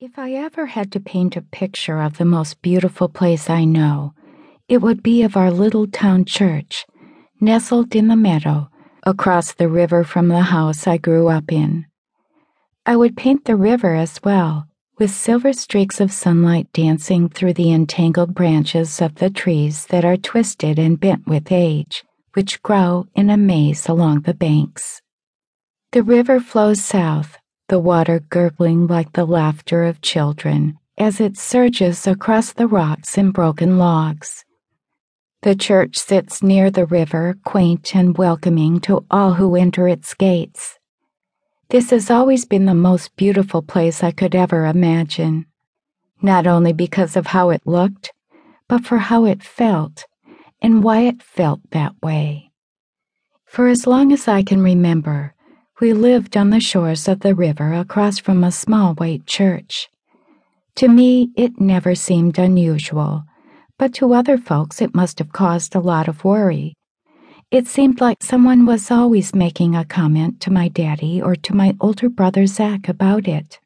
If I ever had to paint a picture of the most beautiful place I know, it would be of our little town church, nestled in the meadow across the river from the house I grew up in. I would paint the river as well, with silver streaks of sunlight dancing through the entangled branches of the trees that are twisted and bent with age, which grow in a maze along the banks. The river flows south, the water gurgling like the laughter of children as it surges across the rocks and broken logs. The church sits near the river, quaint and welcoming to all who enter its gates. This has always been the most beautiful place I could ever imagine, not only because of how it looked, but for how it felt and why it felt that way. For as long as I can remember, we lived on the shores of the river across from a small white church. To me, it never seemed unusual but to other folks it must have caused a lot of worry. It seemed like someone was always making a comment to my daddy or to my older brother Zach about it.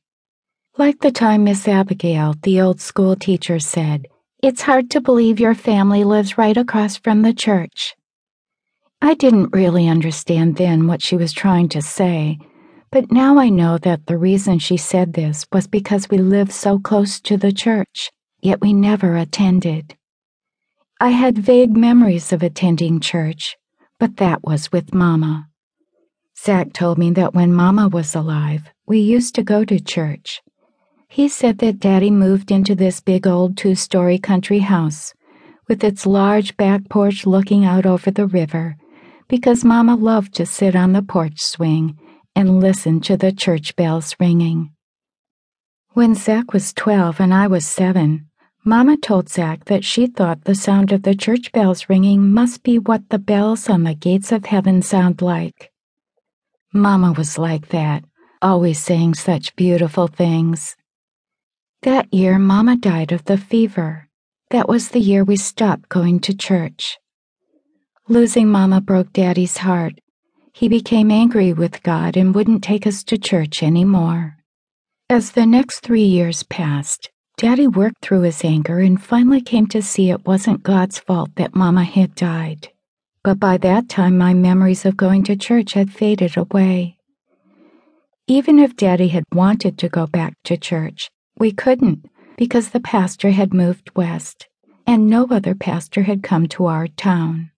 Like the time Miss Abigail, the old school teacher, said, It's hard to believe your family lives right across from the church. I didn't really understand then what she was trying to say, but now I know that the reason she said this was because we lived so close to the church, yet we never attended. I had vague memories of attending church, but that was with Mama. Zach told me that when Mama was alive, we used to go to church. He said that Daddy moved into this big old two story country house with its large back porch looking out over the river because Mama loved to sit on the porch swing and listen to the church bells ringing. When Zach was 12 and I was seven, Mama told Zach that she thought the sound of the church bells ringing must be what the bells on the gates of heaven sound like. Mama was like that, always saying such beautiful things. That year, Mama died of the fever. That was the year we stopped going to church. Losing Mama broke Daddy's heart. He became angry with God and wouldn't take us to church any more. As the next three years passed, Daddy worked through his anger and finally came to see it wasn't God's fault that Mama had died. But by that time, my memories of going to church had faded away. Even if Daddy had wanted to go back to church, we couldn't because the pastor had moved west and no other pastor had come to our town.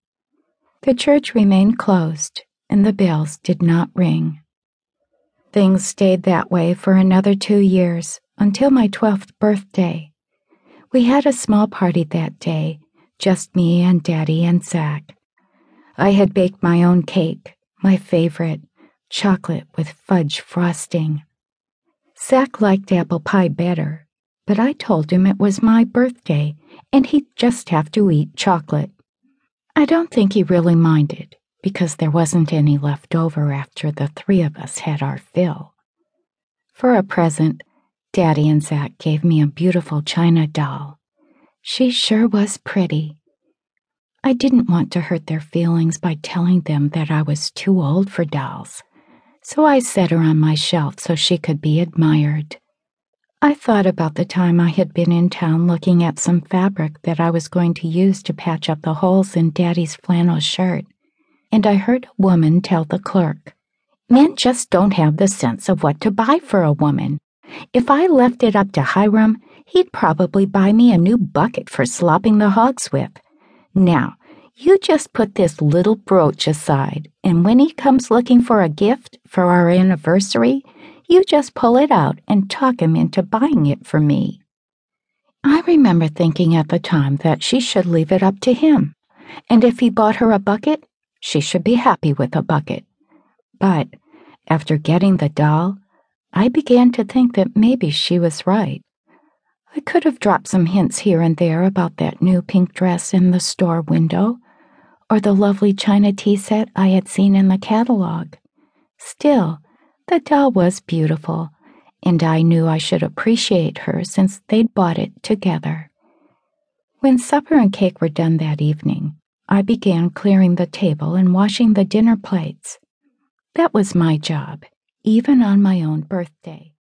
The church remained closed and the bells did not ring. Things stayed that way for another two years until my 12th birthday. We had a small party that day, just me and Daddy and Zach. I had baked my own cake, my favorite, chocolate with fudge frosting. Zach liked apple pie better, but I told him it was my birthday and he'd just have to eat chocolate. I don't think he really minded because there wasn't any left over after the three of us had our fill. For a present, Daddy and Zach gave me a beautiful china doll. She sure was pretty. I didn't want to hurt their feelings by telling them that I was too old for dolls, so I set her on my shelf so she could be admired. I thought about the time I had been in town looking at some fabric that I was going to use to patch up the holes in Daddy's flannel shirt, and I heard a woman tell the clerk, Men just don't have the sense of what to buy for a woman. If I left it up to Hiram, he'd probably buy me a new bucket for slopping the hogs with. Now, you just put this little brooch aside, and when he comes looking for a gift for our anniversary, you just pull it out and talk him into buying it for me. I remember thinking at the time that she should leave it up to him, and if he bought her a bucket, she should be happy with a bucket. But after getting the doll, I began to think that maybe she was right. I could have dropped some hints here and there about that new pink dress in the store window, or the lovely china tea set I had seen in the catalog. Still, the doll was beautiful, and I knew I should appreciate her since they'd bought it together. When supper and cake were done that evening, I began clearing the table and washing the dinner plates. That was my job even on my own birthday.